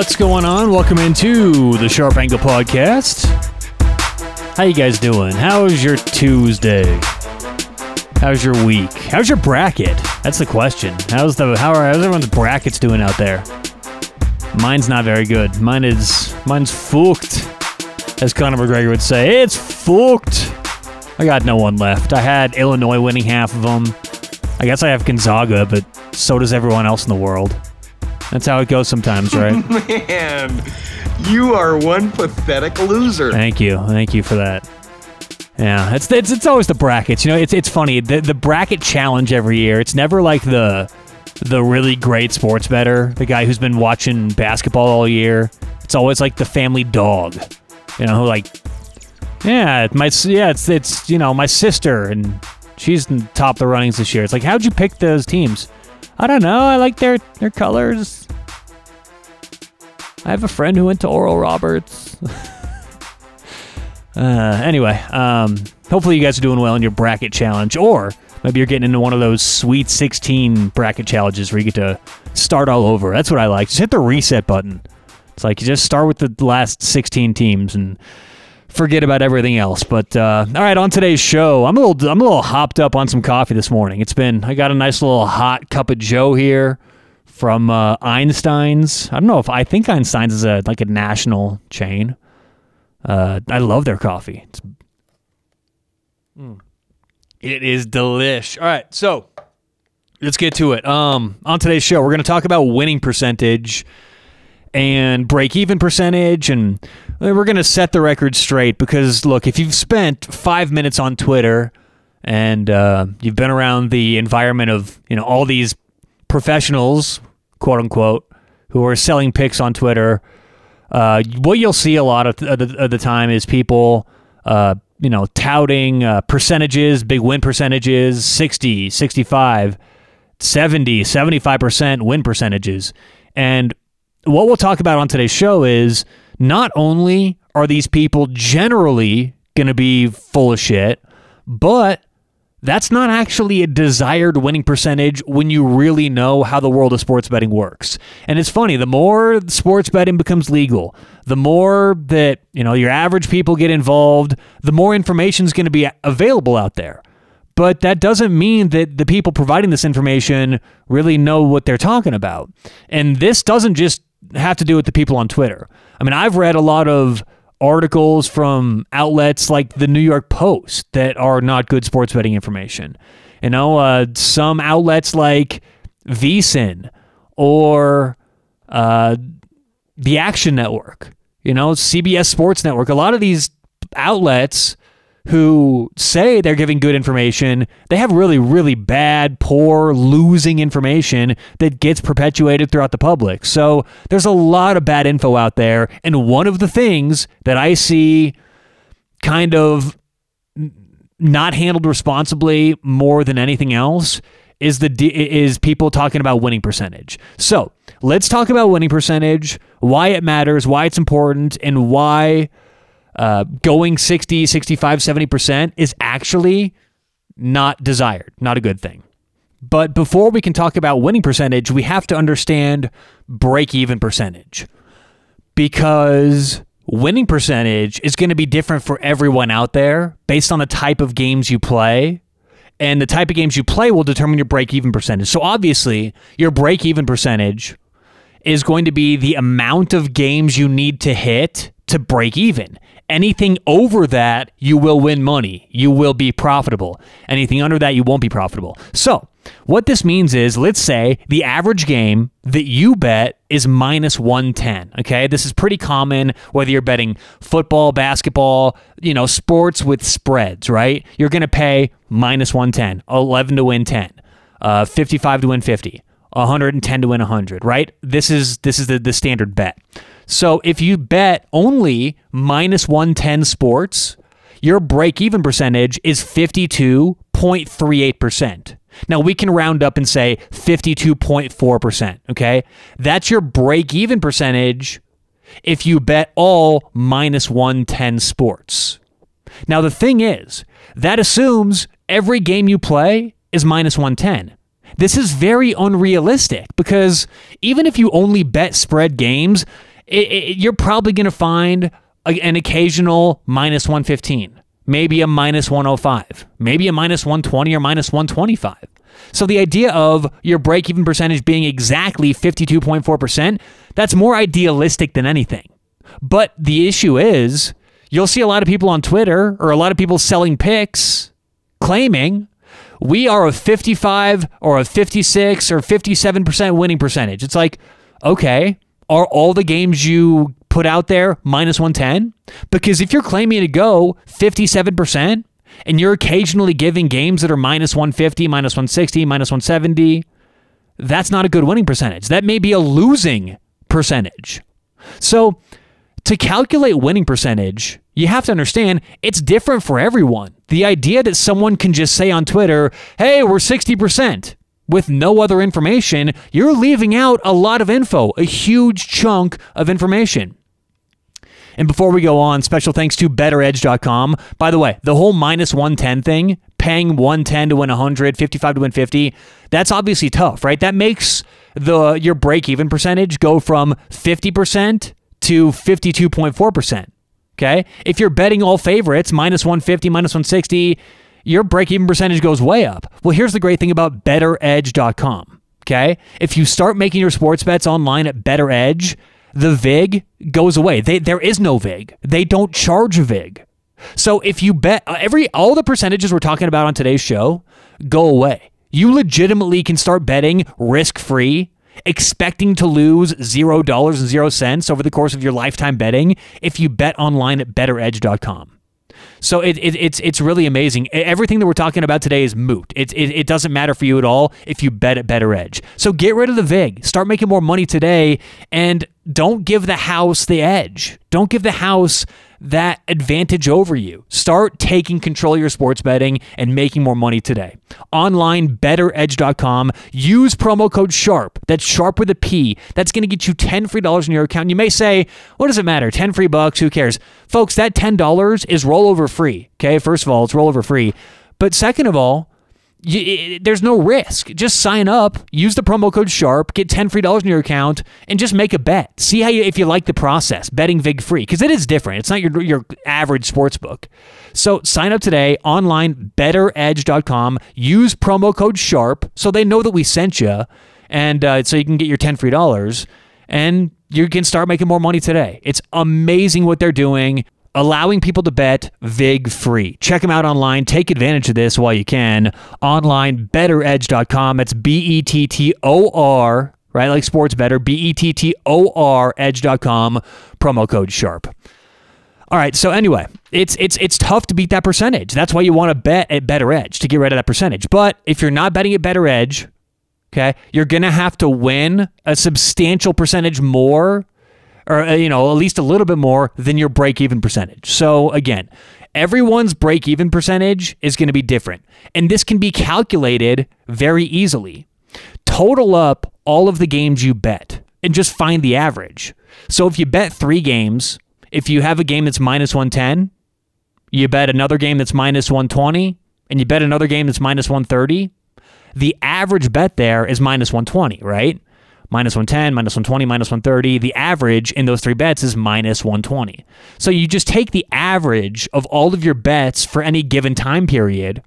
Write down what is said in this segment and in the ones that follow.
What's going on? Welcome into the Sharp Angle Podcast. How you guys doing? How's your Tuesday? How's your week? How's your bracket? That's the question. How's the how are how's everyone's brackets doing out there? Mine's not very good. Mine is mine's fucked, as Conor McGregor would say. It's fucked. I got no one left. I had Illinois winning half of them. I guess I have Gonzaga, but so does everyone else in the world. That's how it goes sometimes, right? Man, you are one pathetic loser. Thank you, thank you for that. Yeah, it's it's, it's always the brackets. You know, it's it's funny the the bracket challenge every year. It's never like the the really great sports bettor, the guy who's been watching basketball all year. It's always like the family dog, you know, who like, yeah, my yeah, it's it's you know my sister and she's in top the runnings this year. It's like, how'd you pick those teams? I don't know. I like their their colors. I have a friend who went to Oral Roberts. uh, anyway, um, hopefully you guys are doing well in your bracket challenge, or maybe you're getting into one of those sweet 16 bracket challenges where you get to start all over. That's what I like. Just hit the reset button. It's like you just start with the last 16 teams and forget about everything else. But uh, all right, on today's show, I'm a little I'm a little hopped up on some coffee this morning. It's been I got a nice little hot cup of Joe here from uh, Einstein's. I don't know if I think Einstein's is a like a national chain. Uh, I love their coffee. It's, mm. It is delish. All right, so let's get to it. Um, on today's show, we're going to talk about winning percentage and break even percentage, and we're going to set the record straight because look, if you've spent five minutes on Twitter and uh, you've been around the environment of you know all these professionals quote unquote, who are selling picks on Twitter, uh, what you'll see a lot of, th- of, the, time is people, uh, you know, touting uh, percentages, big win percentages, 60, 65, 70, 75% win percentages. And what we'll talk about on today's show is not only are these people generally going to be full of shit, but that's not actually a desired winning percentage when you really know how the world of sports betting works. And it's funny, the more sports betting becomes legal, the more that, you know, your average people get involved, the more information is going to be available out there. But that doesn't mean that the people providing this information really know what they're talking about. And this doesn't just have to do with the people on Twitter. I mean, I've read a lot of articles from outlets like the New York Post that are not good sports betting information. You know, uh, some outlets like VSiN or uh, the Action Network, you know, CBS Sports Network. A lot of these outlets who say they're giving good information, they have really, really bad, poor, losing information that gets perpetuated throughout the public. So there's a lot of bad info out there. And one of the things that I see kind of not handled responsibly more than anything else is the is people talking about winning percentage. So let's talk about winning percentage, why it matters, why it's important, and why uh, going 60, 65, 70% is actually not desired, not a good thing. But before we can talk about winning percentage, we have to understand break even percentage. Because winning percentage is going to be different for everyone out there based on the type of games you play. And the type of games you play will determine your break even percentage. So obviously, your break even percentage is going to be the amount of games you need to hit to break even. Anything over that, you will win money. You will be profitable. Anything under that, you won't be profitable. So, what this means is let's say the average game that you bet is minus 110. Okay. This is pretty common whether you're betting football, basketball, you know, sports with spreads, right? You're going to pay minus 110, 11 to win 10, uh, 55 to win 50. 110 to win 100, right? This is this is the, the standard bet. So if you bet only minus 110 sports, your break even percentage is 52.38%. Now we can round up and say 52.4%, okay? That's your break even percentage if you bet all minus 110 sports. Now the thing is, that assumes every game you play is minus 110. This is very unrealistic because even if you only bet spread games, it, it, you're probably going to find a, an occasional minus 115, maybe a minus 105, maybe a minus 120 or minus 125. So the idea of your break even percentage being exactly 52.4%, that's more idealistic than anything. But the issue is, you'll see a lot of people on Twitter or a lot of people selling picks claiming we are a 55 or a 56 or 57% winning percentage. It's like, okay, are all the games you put out there minus 110? Because if you're claiming to go 57% and you're occasionally giving games that are minus 150, minus 160, minus 170, that's not a good winning percentage. That may be a losing percentage. So, to calculate winning percentage, you have to understand it's different for everyone. The idea that someone can just say on Twitter, hey, we're 60%, with no other information, you're leaving out a lot of info, a huge chunk of information. And before we go on, special thanks to bettoredge.com. By the way, the whole minus 110 thing, paying 110 to win 100, 55 to win 50, that's obviously tough, right? That makes the your break even percentage go from 50% to 52.4%. Okay? If you're betting all favorites, minus 150, minus 160, your break even percentage goes way up. Well, here's the great thing about bettoredge.com. Okay? If you start making your sports bets online at BettorEdge, the VIG goes away. They, there is no VIG. They don't charge a VIG. So if you bet uh, every all the percentages we're talking about on today's show go away. You legitimately can start betting risk free, expecting to lose zero dollars and zero cents over the course of your lifetime betting if you bet online at bettoredge.com. So it, it, it's it's really amazing. Everything that we're talking about today is moot. It, it, it doesn't matter for you at all if you bet at BettorEdge. So get rid of the VIG. Start making more money today and don't give the house the edge. Don't give the house that advantage over you. Start taking control of your sports betting and making more money today. Online, bettoredge.com. Use promo code SHARP. That's SHARP with a P. That's going to get you 10 free dollars in your account. You may say, what does it matter? 10 free bucks, who cares? Folks, that $10 is rollover free. Okay, first of all, it's rollover free. But second of all, you, it, there's no risk. Just sign up, use the promo code SHARP, get 10 free dollars in your account, and just make a bet. See how you, if you like the process, betting VIG free, because it is different. It's not your, your average sports book. So sign up today online, bettoredge.com. Use promo code SHARP so they know that we sent you, and uh, so you can get your 10 free dollars, and you can start making more money today. It's amazing what they're doing allowing people to bet VIG free. Check them out online. Take advantage of this while you can. Online, bettoredge.com. That's B E T T O R, right? Like sports bettor. B E T T O R, edge.com. Promo code SHARP. All right. So anyway, it's it's it's tough to beat that percentage. That's why you want to bet at BettorEdge to get rid of that percentage. But if you're not betting at BettorEdge, okay, you're gonna have to win a substantial percentage more or uh, you know at least a little bit more than your break even percentage. So again, everyone's break even percentage is going to be different, and this can be calculated very easily. Total up all of the games you bet and just find the average. So if you bet 3 games, if you have a game that's minus 110, you bet another game that's minus 120, and you bet another game that's minus 130, the average bet there is minus 120, right? Minus 110, minus 120, minus 130. The average in those three bets is minus 120. So you just take the average of all of your bets for any given time period,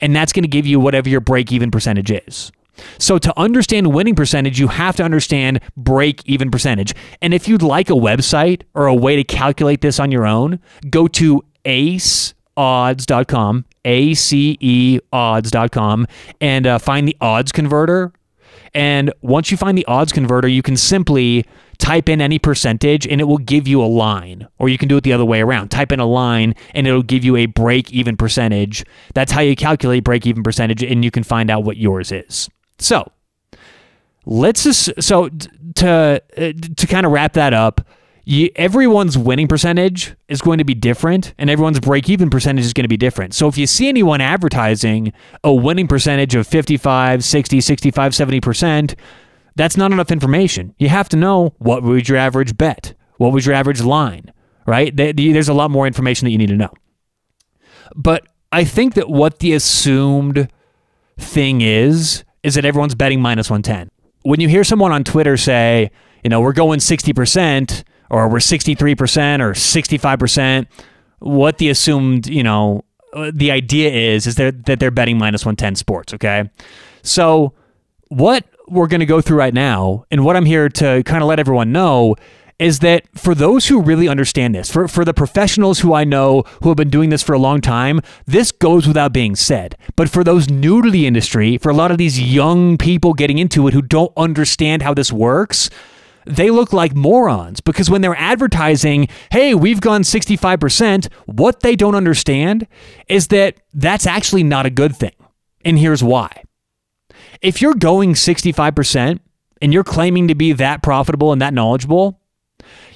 and that's going to give you whatever your break even percentage is. So to understand winning percentage, you have to understand break even percentage. And if you'd like a website or a way to calculate this on your own, go to aceodds.com, A C E odds.com, and uh, find the odds converter and once you find the odds converter, you can simply type in any percentage and it will give you a line. Or you can do it the other way around. Type in a line and it'll give you a break even percentage. That's how you calculate break even percentage and you can find out what yours is. So, let's just so to uh, to kind of wrap that up, you, everyone's winning percentage is going to be different and everyone's break even percentage is going to be different. So if you see anyone advertising a winning percentage of 55, 60, 65, 70%, that's not enough information. You have to know what was your average bet? What was your average line, right? There's a lot more information that you need to know. But I think that what the assumed thing is, is that everyone's betting minus 110. When you hear someone on Twitter say, you know, we're going 60%, or we're 63% or 65%. What the assumed, you know, uh, the idea is is that that they're betting minus 110 sports, okay? So what we're going to go through right now and what I'm here to kind of let everyone know is that for those who really understand this, for, for the professionals who I know who have been doing this for a long time, this goes without being said. But for those new to the industry, for a lot of these young people getting into it who don't understand how this works, they look like morons because when they're advertising, hey, we've gone 65%, what they don't understand is that that's actually not a good thing. And here's why. If you're going 65% and you're claiming to be that profitable and that knowledgeable,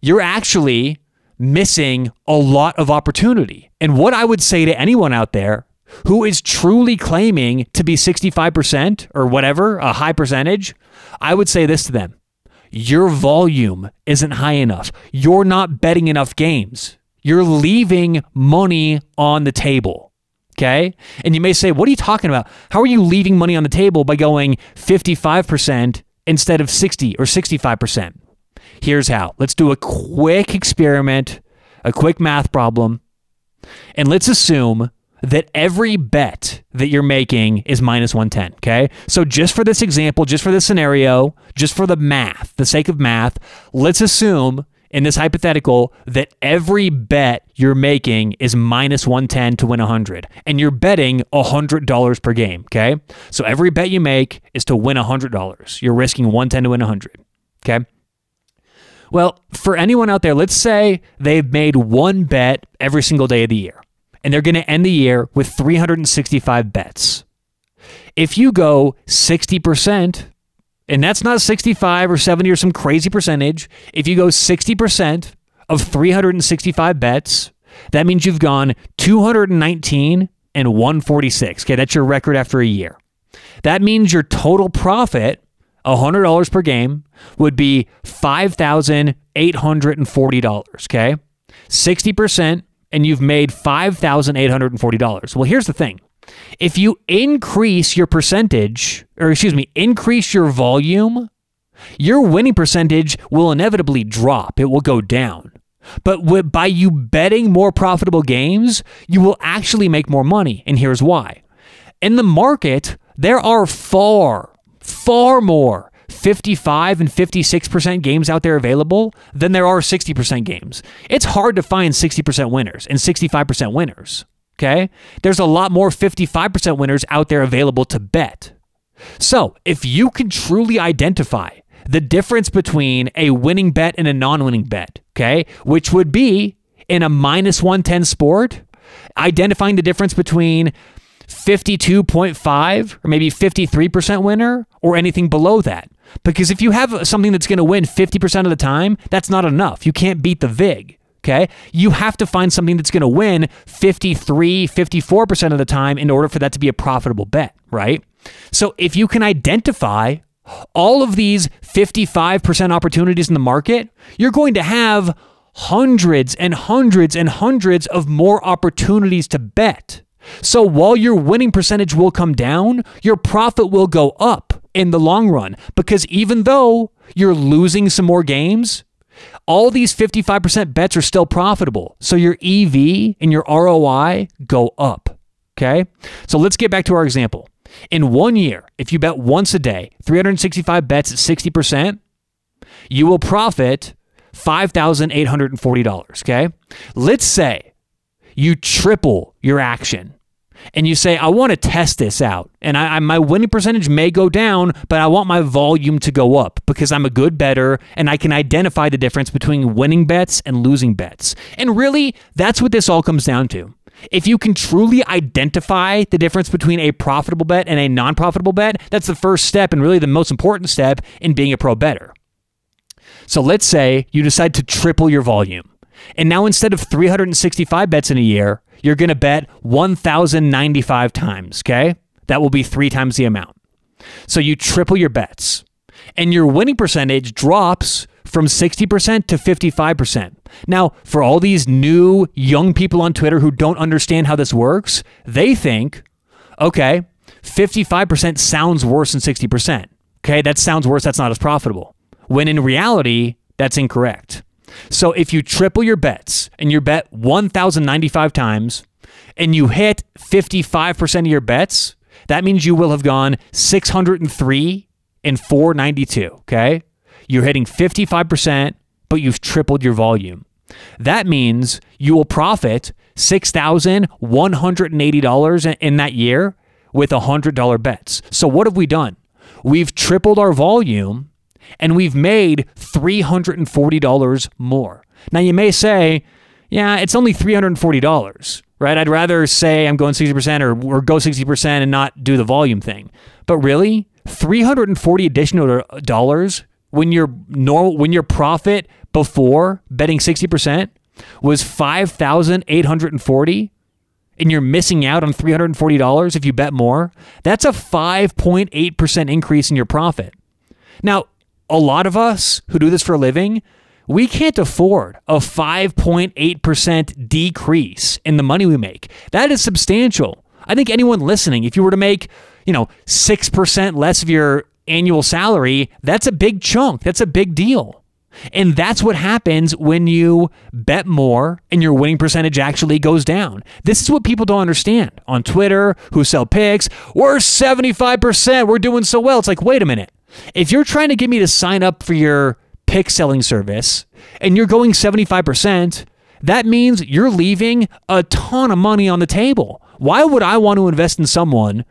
you're actually missing a lot of opportunity. And what I would say to anyone out there who is truly claiming to be 65% or whatever, a high percentage, I would say this to them your volume isn't high enough. You're not betting enough games. You're leaving money on the table. Okay. And you may say, what are you talking about? How are you leaving money on the table by going 55% instead of 60 or 65%? Here's how. Let's do a quick experiment, a quick math problem, and let's assume that every bet that you're making is minus 110. Okay. So, just for this example, just for this scenario, just for the math, the sake of math, let's assume in this hypothetical that every bet you're making is minus 110 to win 100 and you're betting $100 per game okay so every bet you make is to win $100 you're risking 110 to win 100 okay well for anyone out there let's say they've made one bet every single day of the year and they're going to end the year with 365 bets if you go 60% and that's not 65 or 70 or some crazy percentage. If you go 60% of 365 bets, that means you've gone 219 and 146. Okay, that's your record after a year. That means your total profit, $100 per game, would be $5,840. Okay, 60%, and you've made $5,840. Well, here's the thing if you increase your percentage, or excuse me, increase your volume, your winning percentage will inevitably drop. It will go down. But by you betting more profitable games, you will actually make more money. And here's why. In the market, there are far, far more 55 and 56% games out there available than there are 60% games. It's hard to find 60% winners and 65% winners. Okay. There's a lot more 55% winners out there available to bet. So if you can truly identify the difference between a winning bet and a non winning bet, okay, which would be in a minus 110 sport, identifying the difference between 52.5 or maybe 53% winner or anything below that. Because if you have something that's going to win 50% of the time, that's not enough. You can't beat the VIG. Okay. You have to find something that's going to win 53, 54% of the time in order for that to be a profitable bet, right? So if you can identify all of these 55% opportunities in the market, you're going to have hundreds and hundreds and hundreds of more opportunities to bet. So while your winning percentage will come down, your profit will go up in the long run because even though you're losing some more games, all these 55% bets are still profitable. So your EV and your ROI go up. Okay. So let's get back to our example. In one year, if you bet once a day, 365 bets at 60%, you will profit $5,840. Okay. Let's say you triple your action and you say, I want to test this out, and I, I, my winning percentage may go down, but I want my volume to go up because I'm a good bettor and I can identify the difference between winning bets and losing bets. And really, that's what this all comes down to. If you can truly identify the difference between a profitable bet and a non profitable bet, that's the first step and really the most important step in being a pro bettor. So let's say you decide to triple your volume. And now instead of 365 bets in a year, you're going to bet 1,095 times, okay? That will be three times the amount. So you triple your bets, and your winning percentage drops from 60% to 55%. Now, for all these new young people on Twitter who don't understand how this works, they think, okay, 55% sounds worse than 60%. Okay, that sounds worse. That's not as profitable. When in reality, that's incorrect. So if you triple your bets and you bet 1,095 times and you hit 55% of your bets, that means you will have gone 603 and 492. Okay. You're hitting 55%, but you've tripled your volume. That means you will profit $6,180 in that year with $100 bets. So what have we done? We've tripled our volume and we've made $340 more. Now you may say, yeah, it's only $340, right? I'd rather say I'm going 60% or, or go 60% and not do the volume thing. But really, 340 additional dollars when your normal when your profit before betting 60% was 5,840 and you're missing out on $340 if you bet more, that's a 5.8% increase in your profit. Now, a lot of us who do this for a living, we can't afford a 5.8% decrease in the money we make. That is substantial. I think anyone listening, if you were to make, you know, 6% less of your annual salary, that's a big chunk. That's a big deal. And that's what happens when you bet more and your winning percentage actually goes down. This is what people don't understand on Twitter who sell picks. We're 75%. We're doing so well. It's like, wait a minute. If you're trying to get me to sign up for your pick selling service and you're going 75%, that means you're leaving a ton of money on the table. Why would I want to invest in someone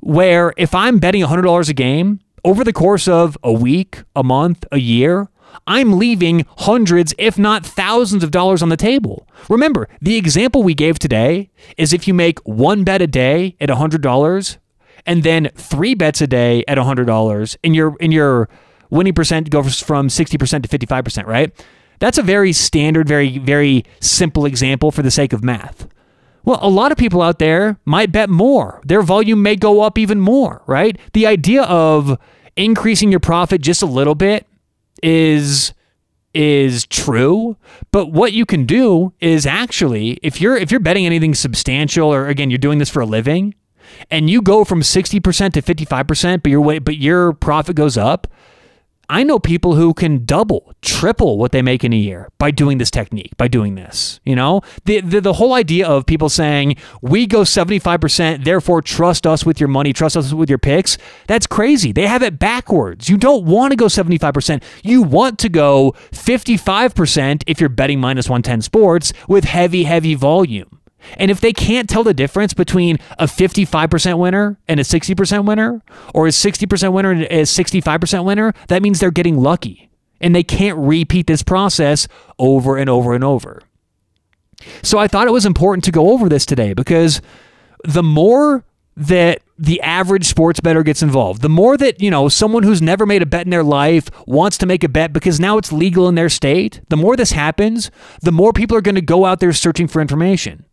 where if I'm betting $100 a game over the course of a week, a month, a year, I'm leaving hundreds, if not thousands of dollars on the table. Remember, the example we gave today is if you make one bet a day at $100 and then three bets a day at $100 and your and your winning percent goes from 60% to 55%, right? That's a very standard, very very simple example for the sake of math. Well, a lot of people out there might bet more. Their volume may go up even more, right? The idea of increasing your profit just a little bit is is true, but what you can do is actually if you're if you're betting anything substantial or again you're doing this for a living and you go from 60% to 55% but your but your profit goes up, I know people who can double, triple what they make in a year by doing this technique, by doing this. You know, the, the, the whole idea of people saying, we go 75%, therefore trust us with your money, trust us with your picks, that's crazy. They have it backwards. You don't want to go 75%. You want to go 55% if you're betting minus 110 sports with heavy, heavy volume. And if they can't tell the difference between a 55% winner and a 60% winner, or a 60% winner and a 65% winner, that means they're getting lucky. And they can't repeat this process over and over and over. So I thought it was important to go over this today because the more that the average sports bettor gets involved. The more that, you know, someone who's never made a bet in their life wants to make a bet because now it's legal in their state, the more this happens, the more people are going to go out there searching for information.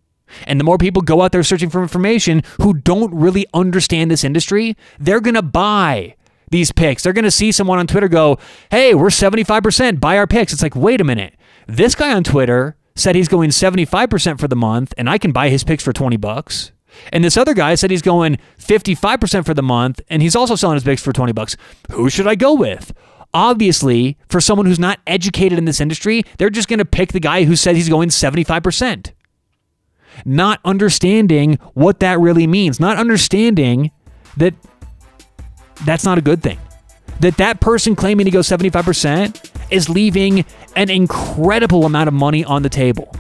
And the more people go out there searching for information who don't really understand this industry, they're going to buy these picks. They're going to see someone on Twitter go, hey, we're 75%, buy our picks. It's like, wait a minute. This guy on Twitter said he's going 75% for the month and I can buy his picks for 20 bucks. And this other guy said he's going 55% for the month and he's also selling his picks for 20 bucks. Who should I go with? Obviously, for someone who's not educated in this industry, they're just going to pick the guy who said he's going 75% not understanding what that really means, not understanding that that's not a good thing. That that person claiming to go 75% is leaving an incredible amount of money on the table.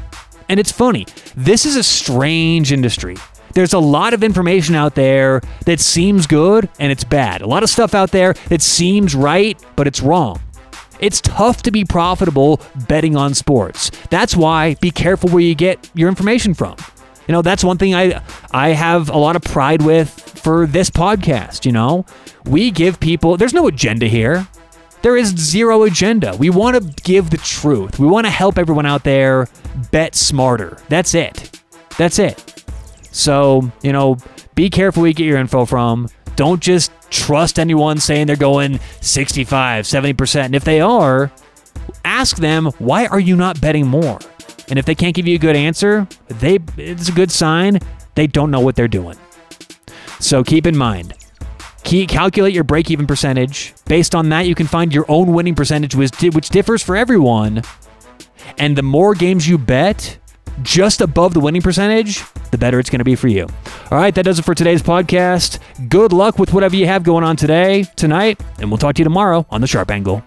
And it's funny. This is a strange industry. There's a lot of information out there that seems good and it's bad. A lot of stuff out there that seems right, but it's wrong. It's tough to be profitable betting on sports. That's why be careful where you get your information from. You know, that's one thing I I have a lot of pride with for this podcast, you know. We give people there's no agenda here. There is zero agenda. We want to give the truth. We want to help everyone out there bet smarter. That's it. That's it. So, you know, be careful where you get your info from. Don't just trust anyone saying they're going 65, 70%. And if they are, ask them, why are you not betting more? And if they can't give you a good answer, they it's a good sign they don't know what they're doing. So keep in mind, key, calculate your break even percentage. Based on that, you can find your own winning percentage, which, which differs for everyone. And the more games you bet, just above the winning percentage, the better it's going to be for you. All right, that does it for today's podcast. Good luck with whatever you have going on today, tonight, and we'll talk to you tomorrow on the Sharp Angle.